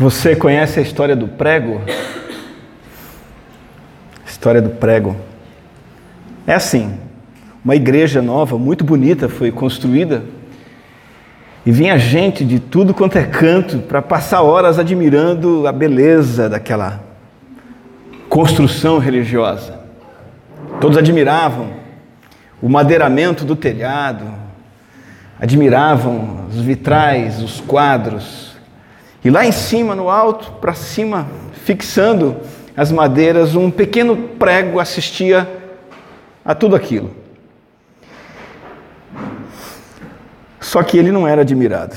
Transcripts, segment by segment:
Você conhece a história do prego? História do prego. É assim: uma igreja nova, muito bonita, foi construída e vinha gente de tudo quanto é canto para passar horas admirando a beleza daquela construção religiosa. Todos admiravam o madeiramento do telhado, admiravam os vitrais, os quadros. E lá em cima, no alto, para cima, fixando as madeiras, um pequeno prego assistia a tudo aquilo. Só que ele não era admirado.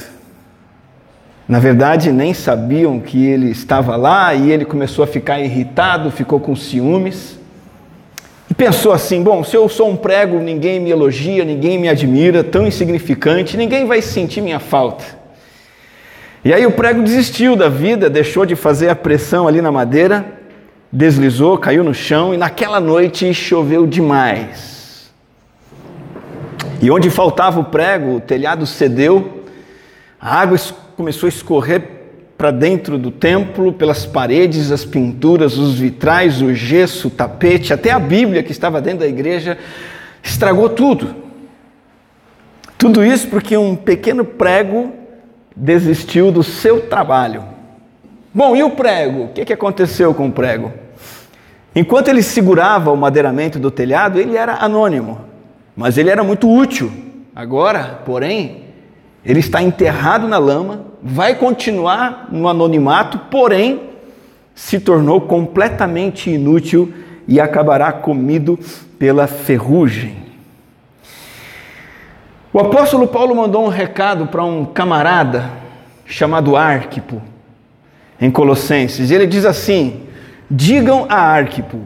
Na verdade, nem sabiam que ele estava lá e ele começou a ficar irritado, ficou com ciúmes. E pensou assim: bom, se eu sou um prego, ninguém me elogia, ninguém me admira, tão insignificante, ninguém vai sentir minha falta. E aí o prego desistiu da vida, deixou de fazer a pressão ali na madeira, deslizou, caiu no chão e naquela noite choveu demais. E onde faltava o prego, o telhado cedeu, a água começou a escorrer para dentro do templo, pelas paredes, as pinturas, os vitrais, o gesso, o tapete, até a Bíblia que estava dentro da igreja, estragou tudo. Tudo isso porque um pequeno prego desistiu do seu trabalho. Bom, e o prego? O que aconteceu com o prego? Enquanto ele segurava o madeiramento do telhado, ele era anônimo. Mas ele era muito útil. Agora, porém, ele está enterrado na lama, vai continuar no anonimato, porém, se tornou completamente inútil e acabará comido pela ferrugem. O apóstolo Paulo mandou um recado para um camarada chamado Arquipo, em Colossenses. Ele diz assim: Digam a Arquipo,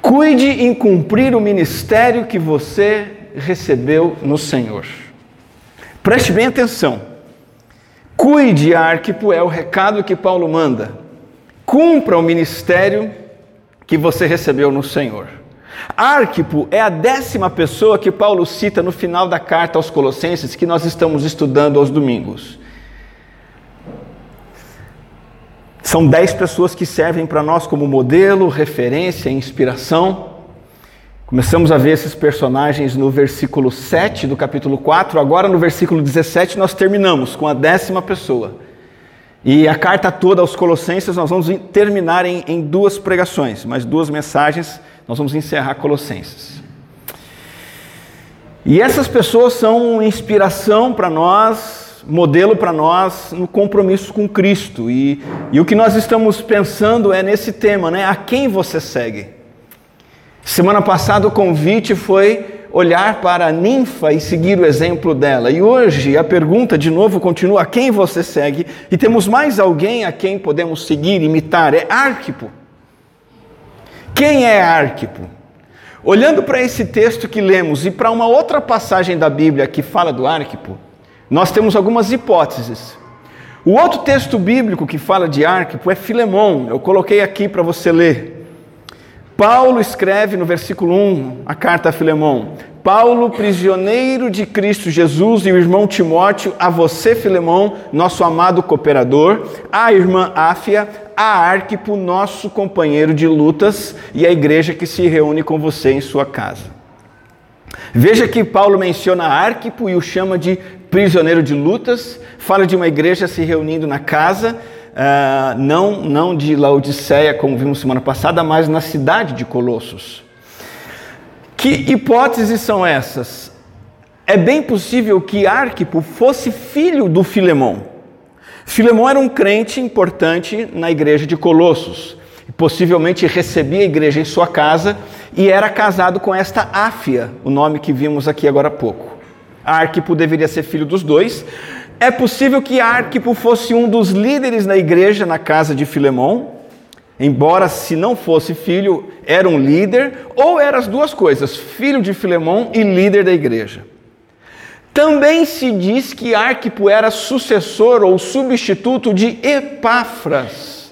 Cuide em cumprir o ministério que você recebeu no Senhor. Preste bem atenção. Cuide, Arquipo, é o recado que Paulo manda. Cumpra o ministério que você recebeu no Senhor. Arquipo é a décima pessoa que Paulo cita no final da carta aos Colossenses que nós estamos estudando aos domingos. São dez pessoas que servem para nós como modelo, referência, inspiração. Começamos a ver esses personagens no versículo 7 do capítulo 4. Agora, no versículo 17, nós terminamos com a décima pessoa. E a carta toda aos Colossenses nós vamos terminar em, em duas pregações, mais duas mensagens. Nós vamos encerrar Colossenses. E essas pessoas são inspiração para nós, modelo para nós no compromisso com Cristo. E, e o que nós estamos pensando é nesse tema, né? A quem você segue? Semana passada o convite foi olhar para a ninfa e seguir o exemplo dela. E hoje a pergunta de novo continua: a quem você segue? E temos mais alguém a quem podemos seguir, imitar? É Arquipo. Quem é Arquipo? Olhando para esse texto que lemos e para uma outra passagem da Bíblia que fala do Arquipo, nós temos algumas hipóteses. O outro texto bíblico que fala de Arquipo é Filemão, eu coloquei aqui para você ler. Paulo escreve no versículo 1 a carta a Filemão: Paulo, prisioneiro de Cristo Jesus, e o irmão Timóteo, a você, Filemão, nosso amado cooperador, a irmã Áfia, a Arquipo, nosso companheiro de lutas, e a igreja que se reúne com você em sua casa. Veja que Paulo menciona Arquipo e o chama de prisioneiro de lutas, fala de uma igreja se reunindo na casa, uh, não, não de Laodiceia, como vimos semana passada, mas na cidade de Colossos. Que hipóteses são essas? É bem possível que Arquipo fosse filho do Filemão. Filemão era um crente importante na igreja de Colossos. Possivelmente recebia a igreja em sua casa e era casado com esta Áfia, o nome que vimos aqui agora há pouco. Arquipo deveria ser filho dos dois. É possível que Arquipo fosse um dos líderes na igreja na casa de Filemão, embora se não fosse filho, era um líder, ou eram as duas coisas, filho de Filemão e líder da igreja. Também se diz que Arquipo era sucessor ou substituto de Epáfras.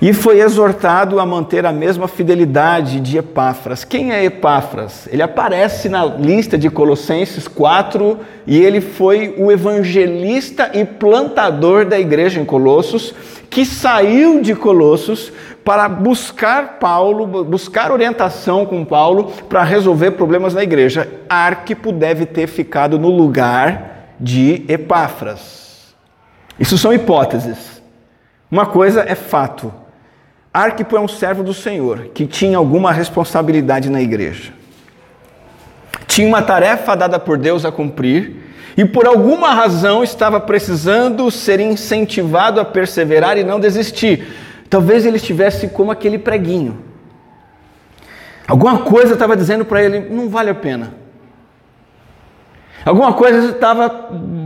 e foi exortado a manter a mesma fidelidade de Epáfras. Quem é Epáfras? Ele aparece na lista de Colossenses 4 e ele foi o evangelista e plantador da igreja em Colossos, que saiu de Colossos para buscar Paulo, buscar orientação com Paulo para resolver problemas na igreja. Arquipo deve ter ficado no lugar de Epáfras. Isso são hipóteses. Uma coisa é fato. Arquipo é um servo do Senhor que tinha alguma responsabilidade na igreja. Tinha uma tarefa dada por Deus a cumprir e por alguma razão estava precisando ser incentivado a perseverar e não desistir. Talvez ele estivesse como aquele preguinho. Alguma coisa estava dizendo para ele: não vale a pena. Alguma coisa estava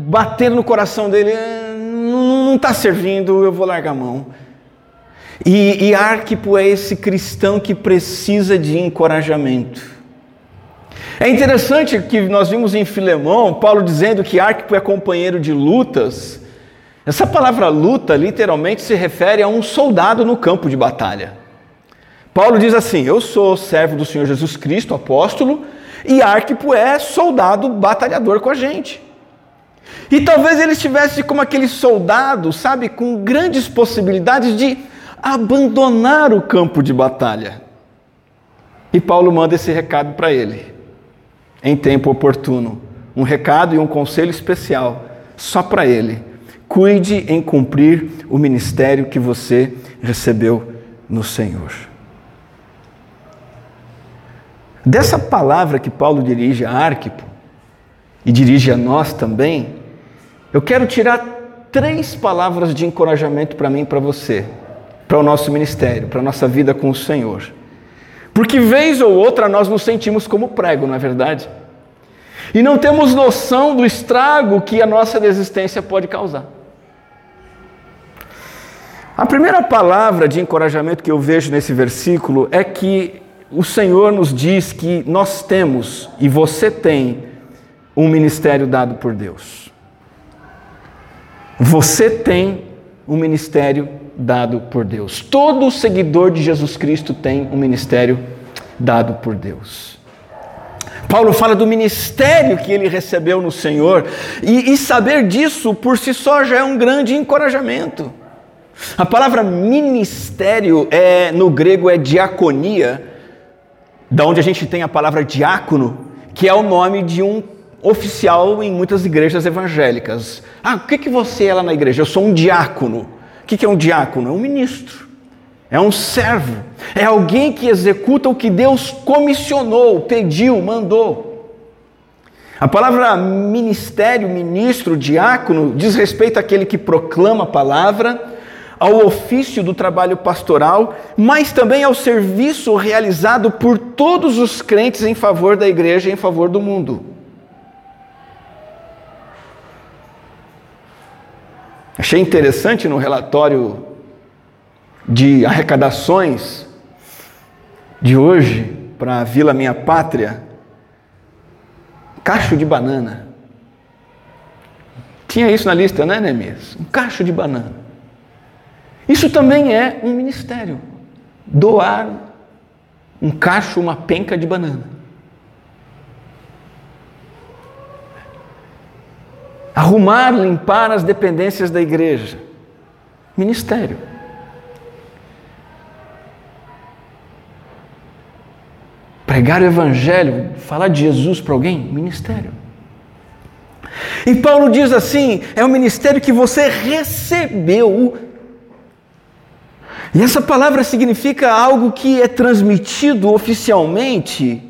batendo no coração dele: não está servindo, eu vou largar a mão. E, e Arquipo é esse cristão que precisa de encorajamento. É interessante que nós vimos em Filemão, Paulo dizendo que Arquipo é companheiro de lutas. Essa palavra luta literalmente se refere a um soldado no campo de batalha. Paulo diz assim: Eu sou servo do Senhor Jesus Cristo, apóstolo, e Arquipo é soldado batalhador com a gente. E talvez ele estivesse como aquele soldado, sabe, com grandes possibilidades de abandonar o campo de batalha. E Paulo manda esse recado para ele, em tempo oportuno. Um recado e um conselho especial, só para ele. Cuide em cumprir o ministério que você recebeu no Senhor. Dessa palavra que Paulo dirige a Arquipo, e dirige a nós também, eu quero tirar três palavras de encorajamento para mim e para você para o nosso ministério, para a nossa vida com o Senhor. Porque vez ou outra nós nos sentimos como prego, não é verdade? E não temos noção do estrago que a nossa desistência pode causar. A primeira palavra de encorajamento que eu vejo nesse versículo é que o Senhor nos diz que nós temos e você tem um ministério dado por Deus. Você tem um ministério dado por Deus. Todo seguidor de Jesus Cristo tem um ministério dado por Deus. Paulo fala do ministério que ele recebeu no Senhor, e, e, saber disso por si só já é um grande encorajamento. A palavra ministério é no grego é diaconia, da onde a gente tem a palavra diácono, que é o nome de um oficial em muitas igrejas evangélicas. Ah, o que, que você é lá na igreja? Eu sou um diácono que é um diácono? É um ministro, é um servo, é alguém que executa o que Deus comissionou, pediu, mandou. A palavra ministério, ministro, diácono, diz respeito àquele que proclama a palavra, ao ofício do trabalho pastoral, mas também ao serviço realizado por todos os crentes em favor da igreja em favor do mundo. Achei interessante no relatório de arrecadações de hoje para a Vila Minha Pátria, cacho de banana. Tinha isso na lista, né, Neemias? Um cacho de banana. Isso também é um ministério. Doar um cacho, uma penca de banana. Arrumar, limpar as dependências da igreja. Ministério. Pregar o Evangelho, falar de Jesus para alguém, ministério. E Paulo diz assim: é o ministério que você recebeu. E essa palavra significa algo que é transmitido oficialmente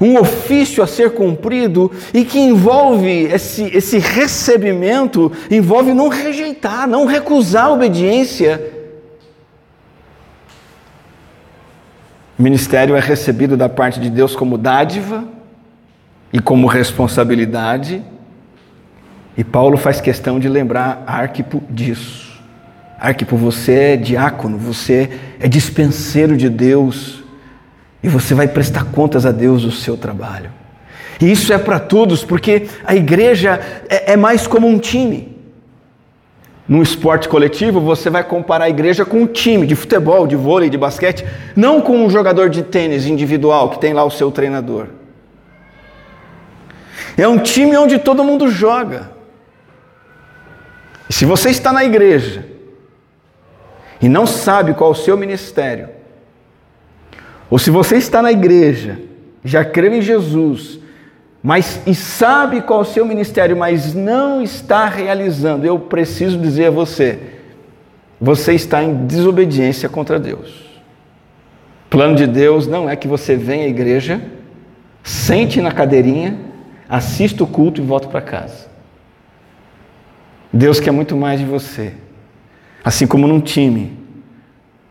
um ofício a ser cumprido e que envolve esse, esse recebimento, envolve não rejeitar, não recusar a obediência. O ministério é recebido da parte de Deus como dádiva e como responsabilidade, e Paulo faz questão de lembrar Arquipo disso. Arquipo, você é diácono, você é dispenseiro de Deus e você vai prestar contas a Deus do seu trabalho. E isso é para todos, porque a igreja é, é mais como um time. num esporte coletivo, você vai comparar a igreja com um time de futebol, de vôlei, de basquete, não com um jogador de tênis individual que tem lá o seu treinador. É um time onde todo mundo joga. E se você está na igreja e não sabe qual é o seu ministério, ou se você está na igreja, já creu em Jesus, mas e sabe qual é o seu ministério, mas não está realizando, eu preciso dizer a você, você está em desobediência contra Deus. O plano de Deus não é que você venha à igreja, sente na cadeirinha, assista o culto e volte para casa. Deus quer muito mais de você. Assim como num time.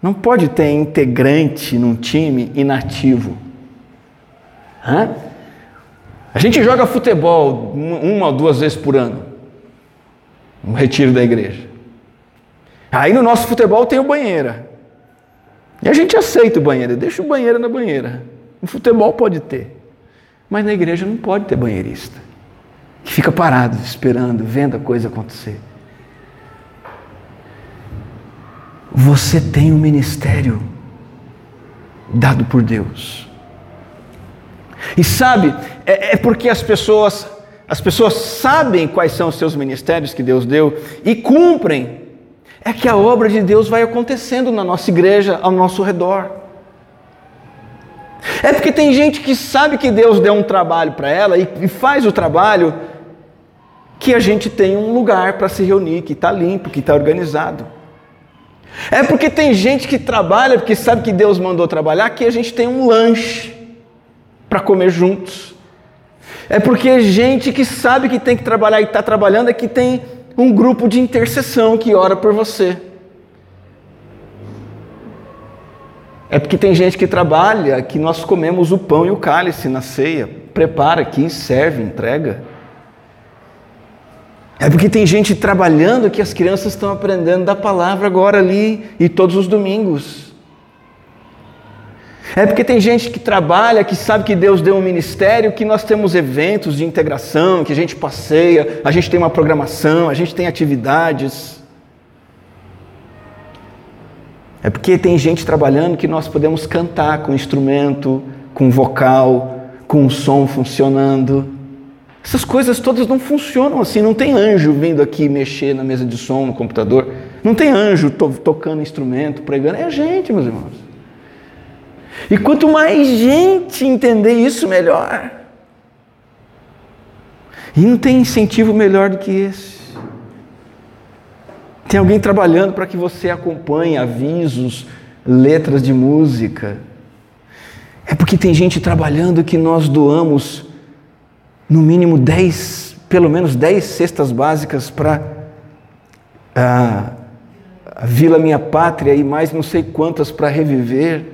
Não pode ter integrante num time inativo. Hã? A gente joga futebol uma ou duas vezes por ano. Um retiro da igreja. Aí no nosso futebol tem o banheira. E a gente aceita o banheiro, deixa o banheiro na banheira. No futebol pode ter. Mas na igreja não pode ter banheirista. Que fica parado, esperando, vendo a coisa acontecer. Você tem um ministério dado por Deus. E sabe, é, é, porque as pessoas, as pessoas sabem quais são os seus ministérios que Deus deu e cumprem, é que a obra de Deus vai acontecendo na nossa igreja, ao nosso redor. É porque tem gente que sabe que Deus deu um trabalho para ela e, e faz o trabalho que a gente tem um lugar para se reunir, que está limpo, que está organizado. É porque tem gente que trabalha, porque sabe que Deus mandou trabalhar, que a gente tem um lanche para comer juntos. É porque gente que sabe que tem que trabalhar e está trabalhando é que tem um grupo de intercessão que ora por você. É porque tem gente que trabalha que nós comemos o pão e o cálice na ceia, prepara aqui, serve, entrega. É porque tem gente trabalhando que as crianças estão aprendendo da palavra agora ali e todos os domingos. É porque tem gente que trabalha, que sabe que Deus deu um ministério, que nós temos eventos de integração, que a gente passeia, a gente tem uma programação, a gente tem atividades. É porque tem gente trabalhando que nós podemos cantar com instrumento, com vocal, com o som funcionando. Essas coisas todas não funcionam assim, não tem anjo vindo aqui mexer na mesa de som, no computador. Não tem anjo to tocando instrumento, pregando. É a gente, meus irmãos. E quanto mais gente entender isso, melhor. E não tem incentivo melhor do que esse. Tem alguém trabalhando para que você acompanhe avisos, letras de música. É porque tem gente trabalhando que nós doamos no mínimo 10, pelo menos 10 cestas básicas para a, a Vila Minha Pátria e mais não sei quantas para reviver.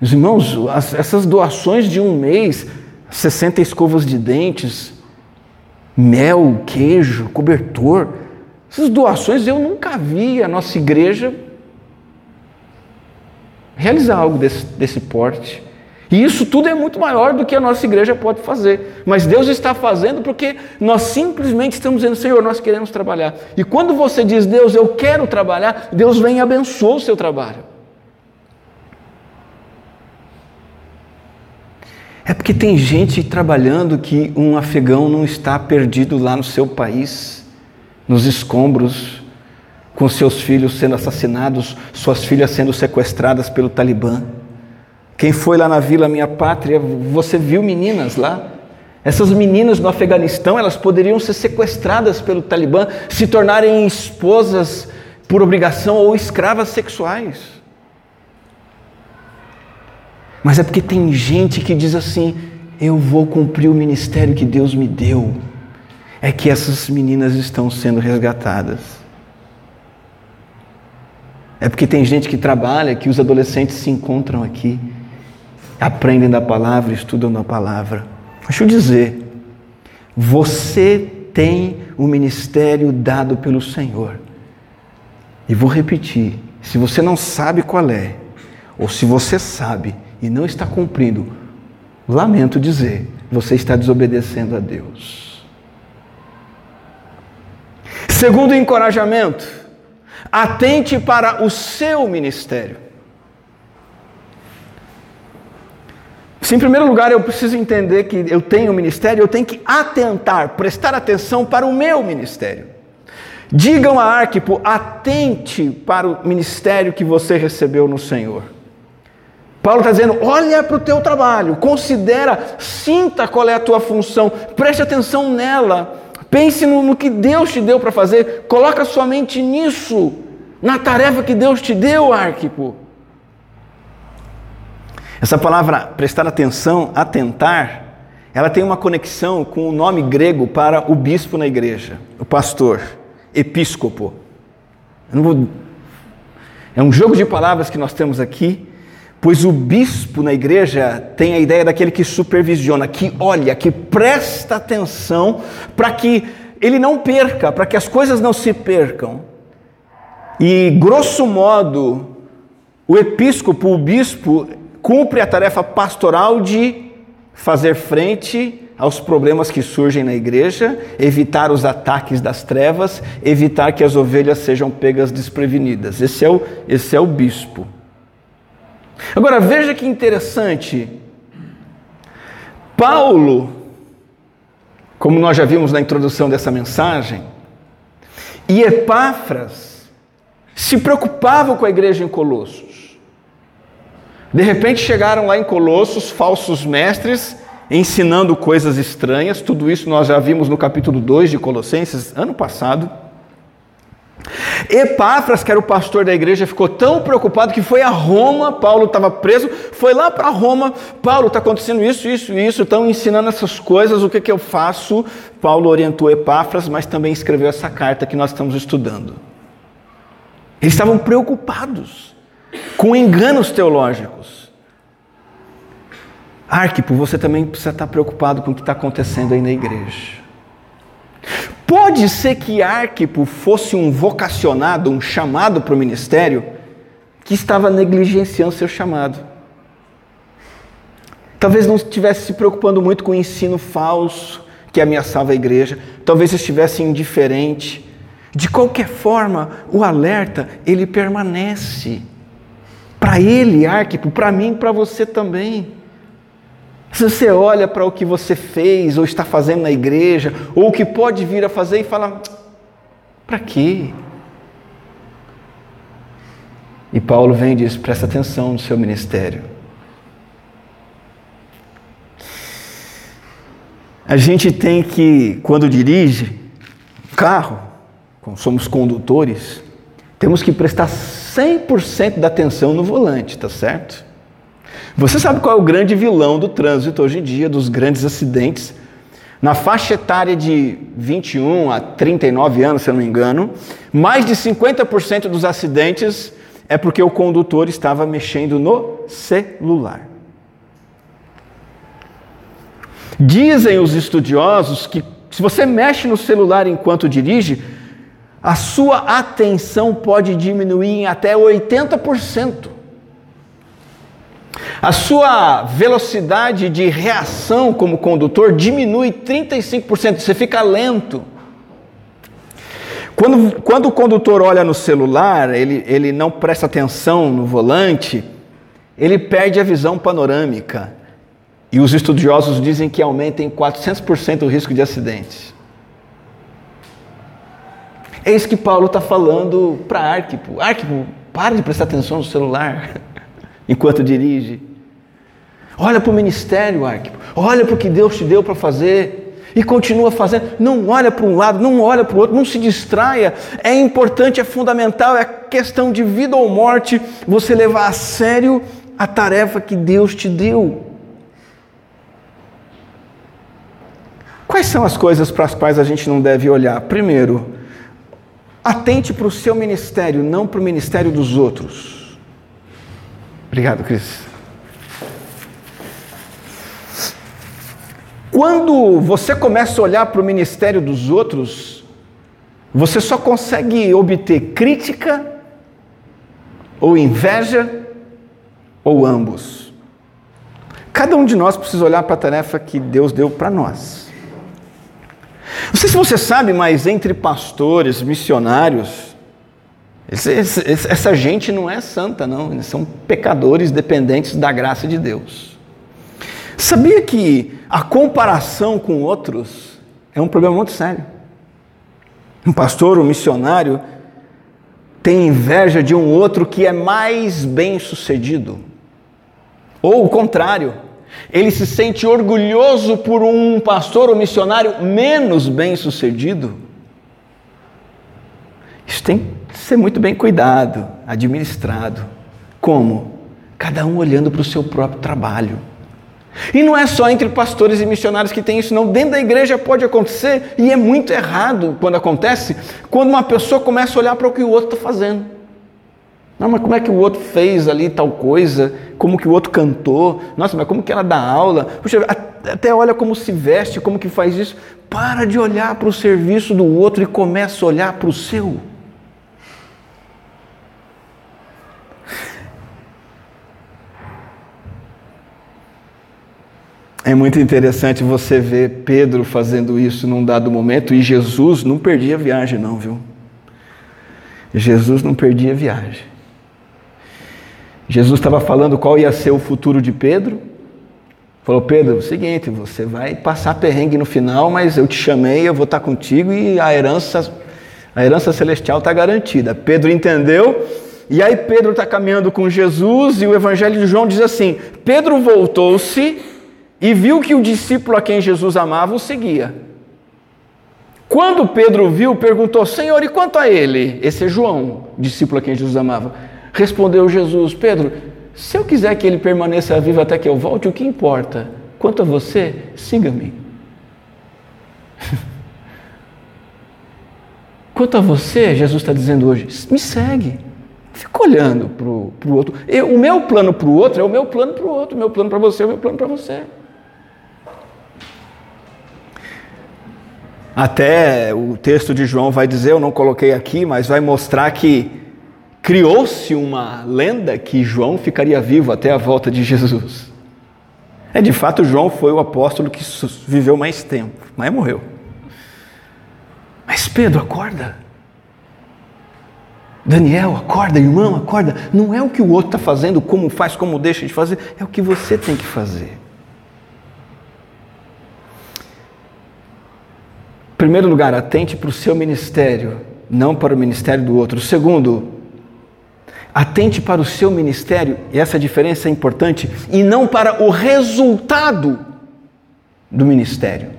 Os irmãos, as, essas doações de um mês, 60 escovas de dentes, mel, queijo, cobertor, essas doações eu nunca vi a nossa igreja realizar algo desse, desse porte. E isso tudo é muito maior do que a nossa igreja pode fazer. Mas Deus está fazendo porque nós simplesmente estamos dizendo, Senhor, nós queremos trabalhar. E quando você diz, Deus, eu quero trabalhar, Deus vem e abençoa o seu trabalho. É porque tem gente trabalhando que um afegão não está perdido lá no seu país, nos escombros, com seus filhos sendo assassinados, suas filhas sendo sequestradas pelo Talibã. Quem foi lá na Vila Minha Pátria, você viu meninas lá? Essas meninas no Afeganistão, elas poderiam ser sequestradas pelo Talibã, se tornarem esposas por obrigação ou escravas sexuais. Mas é porque tem gente que diz assim: eu vou cumprir o ministério que Deus me deu. É que essas meninas estão sendo resgatadas. É porque tem gente que trabalha, que os adolescentes se encontram aqui aprendem da palavra, estudam da palavra. Deixa eu dizer, você tem o ministério dado pelo Senhor. E vou repetir: se você não sabe qual é, ou se você sabe e não está cumprindo, lamento dizer, você está desobedecendo a Deus. Segundo encorajamento, atente para o seu ministério. Se em primeiro lugar eu preciso entender que eu tenho um ministério, eu tenho que atentar, prestar atenção para o meu ministério. Digam a Arquipo, atente para o ministério que você recebeu no Senhor. Paulo está dizendo: olha para o teu trabalho, considera, sinta qual é a tua função, preste atenção nela, pense no, no que Deus te deu para fazer, coloca sua mente nisso, na tarefa que Deus te deu, Arquipo. Essa palavra prestar atenção, atentar, ela tem uma conexão com o nome grego para o bispo na igreja, o pastor, episcopo. Vou... É um jogo de palavras que nós temos aqui, pois o bispo na igreja tem a ideia daquele que supervisiona, que olha, que presta atenção para que ele não perca, para que as coisas não se percam. E, grosso modo, o episcopo, o bispo, cumpre a tarefa pastoral de fazer frente aos problemas que surgem na igreja, evitar os ataques das trevas, evitar que as ovelhas sejam pegas desprevenidas. Esse é o, esse é o bispo. Agora veja que interessante. Paulo, como nós já vimos na introdução dessa mensagem, e Epáfras se preocupavam com a igreja em Colossos. De repente chegaram lá em Colossos falsos mestres ensinando coisas estranhas, tudo isso nós já vimos no capítulo 2 de Colossenses, ano passado. Epáfras, que era o pastor da igreja, ficou tão preocupado que foi a Roma. Paulo estava preso, foi lá para Roma. Paulo, está acontecendo isso, isso, isso, estão ensinando essas coisas, o que, que eu faço? Paulo orientou Epáfras, mas também escreveu essa carta que nós estamos estudando. Eles estavam preocupados com enganos teológicos. Arquipo, você também precisa estar preocupado com o que está acontecendo aí na igreja. Pode ser que Arquipo fosse um vocacionado, um chamado para o ministério, que estava negligenciando seu chamado. Talvez não estivesse se preocupando muito com o ensino falso que ameaçava a igreja, talvez estivesse indiferente. De qualquer forma, o alerta, ele permanece. Para ele, Arquipo, para mim, para você também. Se você olha para o que você fez ou está fazendo na igreja, ou o que pode vir a fazer e fala: para quê? E Paulo vem e diz: presta atenção no seu ministério. A gente tem que, quando dirige carro, somos condutores, temos que prestar 100% da atenção no volante, tá certo? Você sabe qual é o grande vilão do trânsito hoje em dia, dos grandes acidentes? Na faixa etária de 21 a 39 anos, se eu não me engano, mais de 50% dos acidentes é porque o condutor estava mexendo no celular. Dizem os estudiosos que se você mexe no celular enquanto dirige, a sua atenção pode diminuir em até 80%. A sua velocidade de reação como condutor diminui 35%, você fica lento. Quando, quando o condutor olha no celular, ele, ele não presta atenção no volante, ele perde a visão panorâmica. E os estudiosos dizem que aumenta em 400% o risco de acidentes. É isso que Paulo está falando para Arquipo. Arquipo, para de prestar atenção no celular enquanto dirige. Olha para o ministério, Arquipo. Olha para o que Deus te deu para fazer. E continua fazendo. Não olha para um lado, não olha para o outro, não se distraia. É importante, é fundamental, é questão de vida ou morte você levar a sério a tarefa que Deus te deu. Quais são as coisas para as quais a gente não deve olhar? Primeiro, Atente para o seu ministério, não para o ministério dos outros. Obrigado, Cris. Quando você começa a olhar para o ministério dos outros, você só consegue obter crítica, ou inveja, ou ambos. Cada um de nós precisa olhar para a tarefa que Deus deu para nós. Não sei se você sabe, mas entre pastores, missionários, essa gente não é santa, não. Eles são pecadores dependentes da graça de Deus. Sabia que a comparação com outros é um problema muito sério? Um pastor, um missionário, tem inveja de um outro que é mais bem sucedido. Ou o contrário, ele se sente orgulhoso por um pastor ou missionário menos bem sucedido. Isso tem que ser muito bem cuidado, administrado. Como? Cada um olhando para o seu próprio trabalho. E não é só entre pastores e missionários que tem isso, não. Dentro da igreja pode acontecer, e é muito errado quando acontece, quando uma pessoa começa a olhar para o que o outro está fazendo. Não, mas como é que o outro fez ali tal coisa? Como que o outro cantou? Nossa, mas como que ela dá aula? Puxa, até olha como se veste, como que faz isso. Para de olhar para o serviço do outro e começa a olhar para o seu. É muito interessante você ver Pedro fazendo isso num dado momento e Jesus não perdia viagem, não, viu? Jesus não perdia viagem. Jesus estava falando qual ia ser o futuro de Pedro. Falou, Pedro, é o seguinte, você vai passar perrengue no final, mas eu te chamei, eu vou estar contigo e a herança, a herança celestial está garantida. Pedro entendeu, e aí Pedro está caminhando com Jesus e o Evangelho de João diz assim: Pedro voltou-se e viu que o discípulo a quem Jesus amava o seguia. Quando Pedro viu, perguntou: Senhor, e quanto a ele? Esse é João, discípulo a quem Jesus amava. Respondeu Jesus: Pedro, se eu quiser que ele permaneça vivo até que eu volte, o que importa? Quanto a você, siga-me. Quanto a você, Jesus está dizendo hoje, me segue. Fica olhando para o outro. Eu, o meu plano para o outro é o meu plano para o outro. O meu plano para você é o meu plano para você. Até o texto de João vai dizer, eu não coloquei aqui, mas vai mostrar que criou-se uma lenda que João ficaria vivo até a volta de Jesus. É de fato, João foi o apóstolo que viveu mais tempo, mas morreu. Mas Pedro, acorda. Daniel, acorda, irmão, acorda. Não é o que o outro está fazendo, como faz, como deixa de fazer, é o que você tem que fazer. primeiro lugar, atente para o seu ministério, não para o ministério do outro. Segundo, atente para o seu ministério, e essa diferença é importante, e não para o resultado do ministério.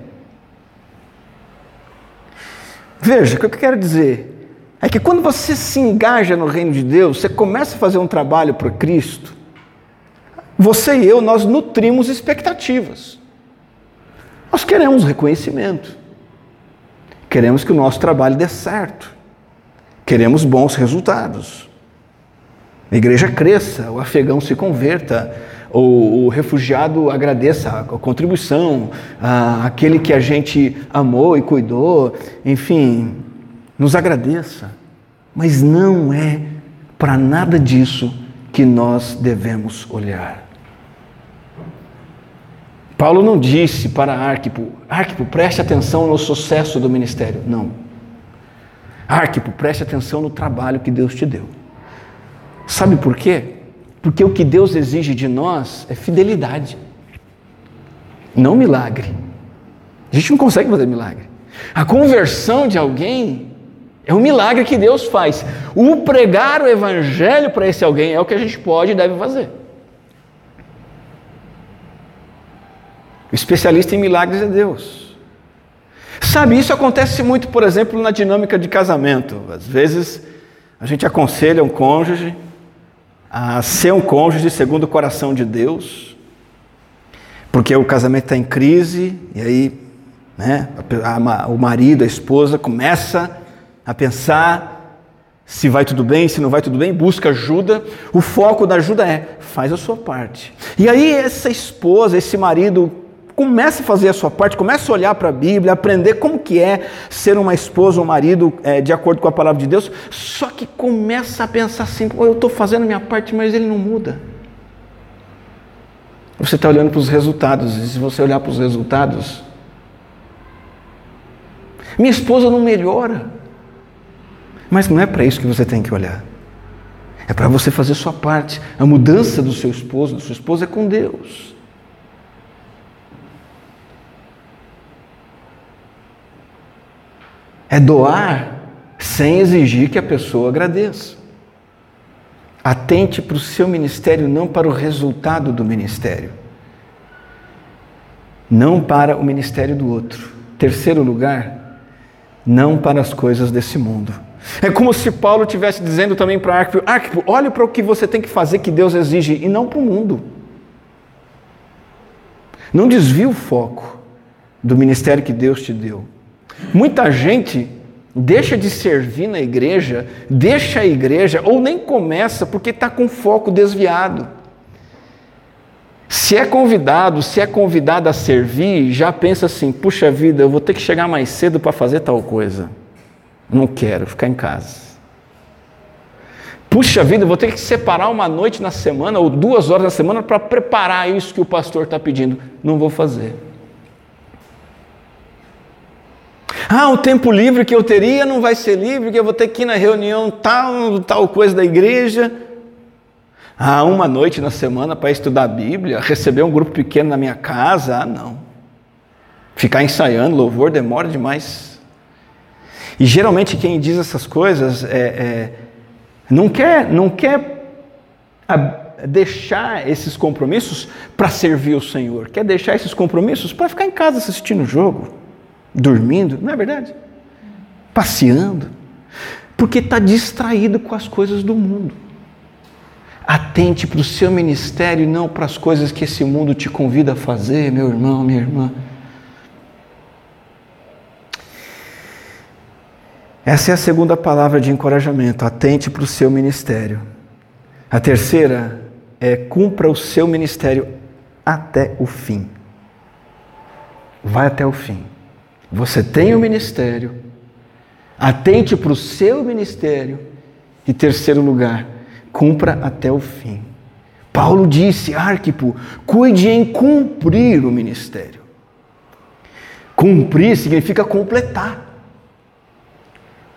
Veja, o que eu quero dizer é que quando você se engaja no reino de Deus, você começa a fazer um trabalho para Cristo, você e eu, nós nutrimos expectativas. Nós queremos reconhecimento. Queremos que o nosso trabalho dê certo. Queremos bons resultados. A igreja cresça, o afegão se converta, o, o refugiado agradeça a contribuição, a, aquele que a gente amou e cuidou, enfim, nos agradeça. Mas não é para nada disso que nós devemos olhar. Paulo não disse para Arquipo, Arquipo, preste atenção no sucesso do ministério. Não. Arquipo, preste atenção no trabalho que Deus te deu. Sabe por quê? Porque o que Deus exige de nós é fidelidade, não milagre. A gente não consegue fazer milagre. A conversão de alguém é um milagre que Deus faz. O pregar o evangelho para esse alguém é o que a gente pode e deve fazer. O especialista em milagres é Deus. Sabe, isso acontece muito, por exemplo, na dinâmica de casamento. Às vezes, a gente aconselha um cônjuge a ser um cônjuge segundo o coração de Deus, porque o casamento está em crise, e aí né, a, o marido, a esposa começa a pensar se vai tudo bem, se não vai tudo bem, busca ajuda. O foco da ajuda é faz a sua parte. E aí essa esposa, esse marido Comece a fazer a sua parte, comece a olhar para a Bíblia, aprender como que é ser uma esposa ou um marido é, de acordo com a palavra de Deus, só que começa a pensar assim, eu estou fazendo minha parte, mas ele não muda. Você está olhando para os resultados, e se você olhar para os resultados, Minha esposa não melhora. Mas não é para isso que você tem que olhar. É para você fazer sua parte. A mudança do seu esposo, da sua esposa é com Deus. É doar sem exigir que a pessoa agradeça. Atente para o seu ministério, não para o resultado do ministério. Não para o ministério do outro. Terceiro lugar, não para as coisas desse mundo. É como se Paulo estivesse dizendo também para Arquipo: Arquipo, olhe para o que você tem que fazer que Deus exige e não para o mundo. Não desvie o foco do ministério que Deus te deu. Muita gente deixa de servir na igreja, deixa a igreja ou nem começa porque está com foco desviado. Se é convidado, se é convidado a servir, já pensa assim: puxa vida, eu vou ter que chegar mais cedo para fazer tal coisa. Não quero ficar em casa. Puxa vida, eu vou ter que separar uma noite na semana ou duas horas na semana para preparar isso que o pastor está pedindo. Não vou fazer. Ah, o tempo livre que eu teria não vai ser livre, que eu vou ter que ir na reunião tal, tal coisa da igreja. Ah, uma noite na semana para estudar a Bíblia, receber um grupo pequeno na minha casa. Ah, não. Ficar ensaiando louvor demora demais. E geralmente quem diz essas coisas é, é, não quer, não quer deixar esses compromissos para servir o Senhor, quer deixar esses compromissos para ficar em casa assistindo o jogo dormindo, não é verdade? Passeando, porque está distraído com as coisas do mundo. Atente para o seu ministério e não para as coisas que esse mundo te convida a fazer, meu irmão, minha irmã. Essa é a segunda palavra de encorajamento. Atente para o seu ministério. A terceira é cumpra o seu ministério até o fim. Vai até o fim. Você tem o um ministério, atente para o seu ministério e terceiro lugar, cumpra até o fim. Paulo disse, Arquipo, cuide em cumprir o ministério. Cumprir significa completar.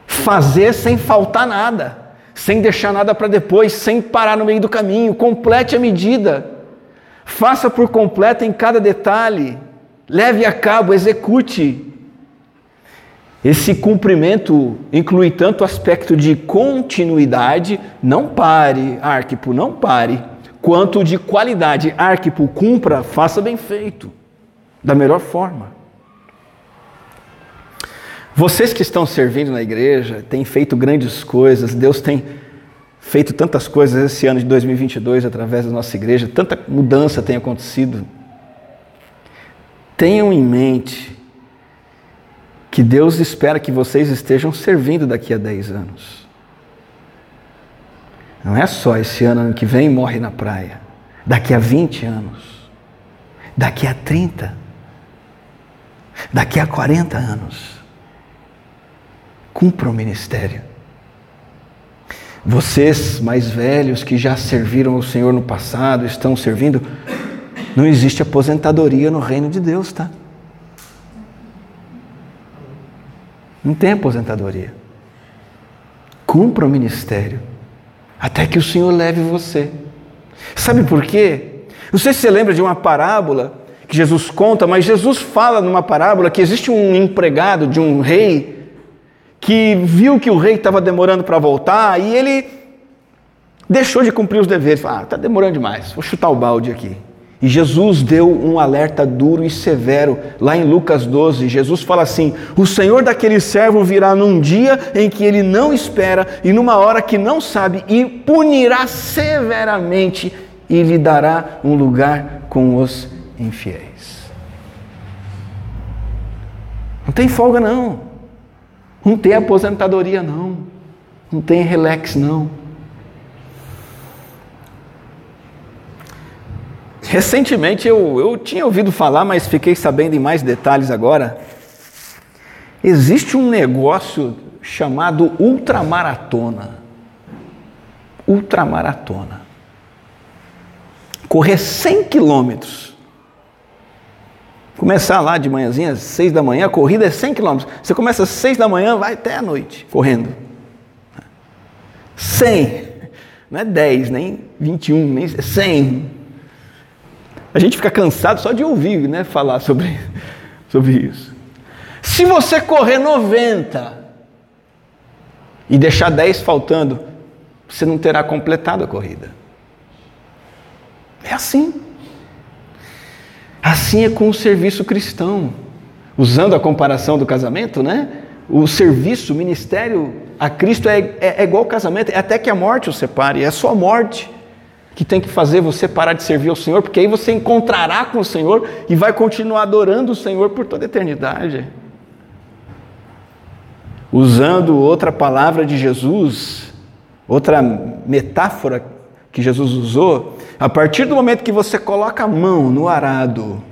Fazer sem faltar nada, sem deixar nada para depois, sem parar no meio do caminho. Complete a medida. Faça por completo em cada detalhe. Leve a cabo, execute. Esse cumprimento inclui tanto o aspecto de continuidade, não pare, Arquipo, não pare, quanto de qualidade, Arquipo, cumpra, faça bem feito, da melhor forma. Vocês que estão servindo na igreja, têm feito grandes coisas, Deus tem feito tantas coisas esse ano de 2022 através da nossa igreja, tanta mudança tem acontecido. Tenham em mente que Deus espera que vocês estejam servindo daqui a 10 anos. Não é só esse ano, ano que vem morre na praia. Daqui a 20 anos. Daqui a 30. Daqui a 40 anos. Cumpra o ministério. Vocês mais velhos que já serviram o Senhor no passado, estão servindo, não existe aposentadoria no reino de Deus, tá? Não tem aposentadoria. Cumpra o ministério até que o Senhor leve você. Sabe por quê? Não sei se você lembra de uma parábola que Jesus conta, mas Jesus fala numa parábola que existe um empregado de um rei que viu que o rei estava demorando para voltar e ele deixou de cumprir os deveres. Ah, está demorando demais, vou chutar o balde aqui. E Jesus deu um alerta duro e severo, lá em Lucas 12. Jesus fala assim: O Senhor daquele servo virá num dia em que ele não espera e numa hora que não sabe, e punirá severamente e lhe dará um lugar com os infiéis. Não tem folga, não. Não tem aposentadoria, não. Não tem relax, não. Recentemente eu, eu tinha ouvido falar, mas fiquei sabendo em mais detalhes agora. Existe um negócio chamado ultramaratona. Ultramaratona. Correr 100 quilômetros. Começar lá de manhãzinha, às seis da manhã, a corrida é 100 quilômetros. Você começa às seis da manhã, vai até a noite, correndo. 100. Não é 10, nem 21, nem 100. A gente fica cansado só de ouvir né, falar sobre, sobre isso. Se você correr 90 e deixar 10 faltando, você não terá completado a corrida. É assim. Assim é com o serviço cristão. Usando a comparação do casamento, né? O serviço, o ministério a Cristo é, é, é igual ao casamento, é até que a morte o separe, é só a morte que tem que fazer você parar de servir ao Senhor, porque aí você encontrará com o Senhor e vai continuar adorando o Senhor por toda a eternidade. Usando outra palavra de Jesus, outra metáfora que Jesus usou, a partir do momento que você coloca a mão no arado,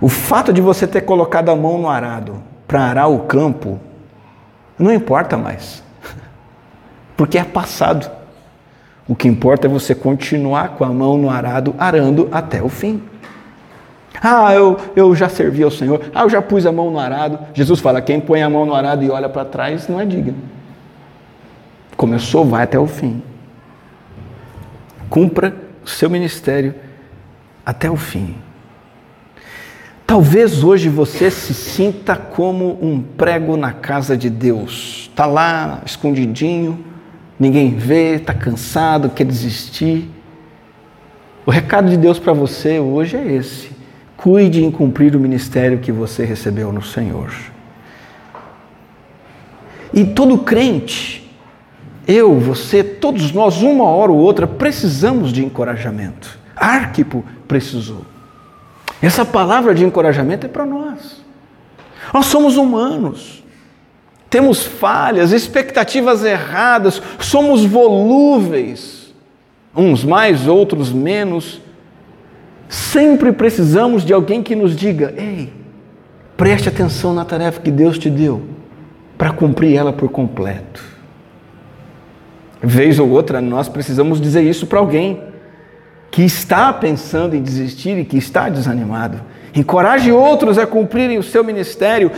o fato de você ter colocado a mão no arado para arar o campo, não importa mais, porque é passado. O que importa é você continuar com a mão no arado, arando até o fim. Ah, eu, eu já servi ao Senhor. Ah, eu já pus a mão no arado. Jesus fala: quem põe a mão no arado e olha para trás não é digno. Começou, vai até o fim. Cumpra o seu ministério até o fim. Talvez hoje você se sinta como um prego na casa de Deus. Está lá escondidinho, ninguém vê, está cansado, quer desistir. O recado de Deus para você hoje é esse: cuide em cumprir o ministério que você recebeu no Senhor. E todo crente, eu, você, todos nós, uma hora ou outra, precisamos de encorajamento. Arquipo precisou. Essa palavra de encorajamento é para nós. Nós somos humanos. Temos falhas, expectativas erradas, somos volúveis, uns mais, outros menos. Sempre precisamos de alguém que nos diga: ei, preste atenção na tarefa que Deus te deu, para cumprir ela por completo. Vez ou outra, nós precisamos dizer isso para alguém que está pensando em desistir e que está desanimado. Encoraje outros a cumprirem o seu ministério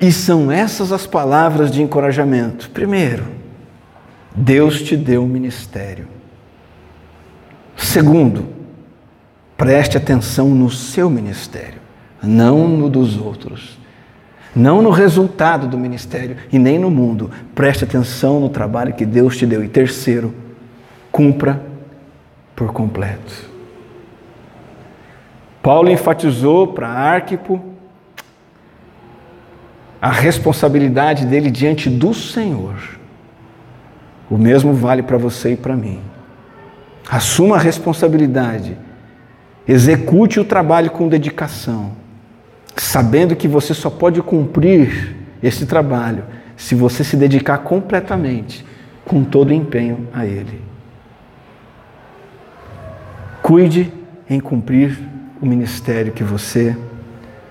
e são essas as palavras de encorajamento. Primeiro, Deus te deu um ministério. Segundo, preste atenção no seu ministério, não no dos outros. Não no resultado do ministério e nem no mundo. Preste atenção no trabalho que Deus te deu. E terceiro, cumpra por completo. Paulo enfatizou para Arquipo a responsabilidade dele diante do Senhor. O mesmo vale para você e para mim. Assuma a responsabilidade. Execute o trabalho com dedicação, sabendo que você só pode cumprir esse trabalho se você se dedicar completamente, com todo o empenho a ele. Cuide em cumprir o ministério que você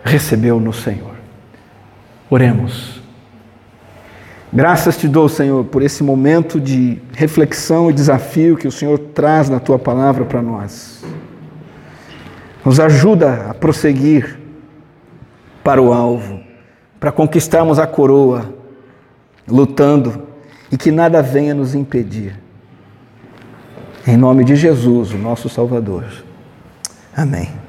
recebeu no Senhor. Oremos. Graças te dou, Senhor, por esse momento de reflexão e desafio que o Senhor traz na tua palavra para nós. Nos ajuda a prosseguir para o alvo, para conquistarmos a coroa, lutando e que nada venha nos impedir. Em nome de Jesus, o nosso Salvador. Amém.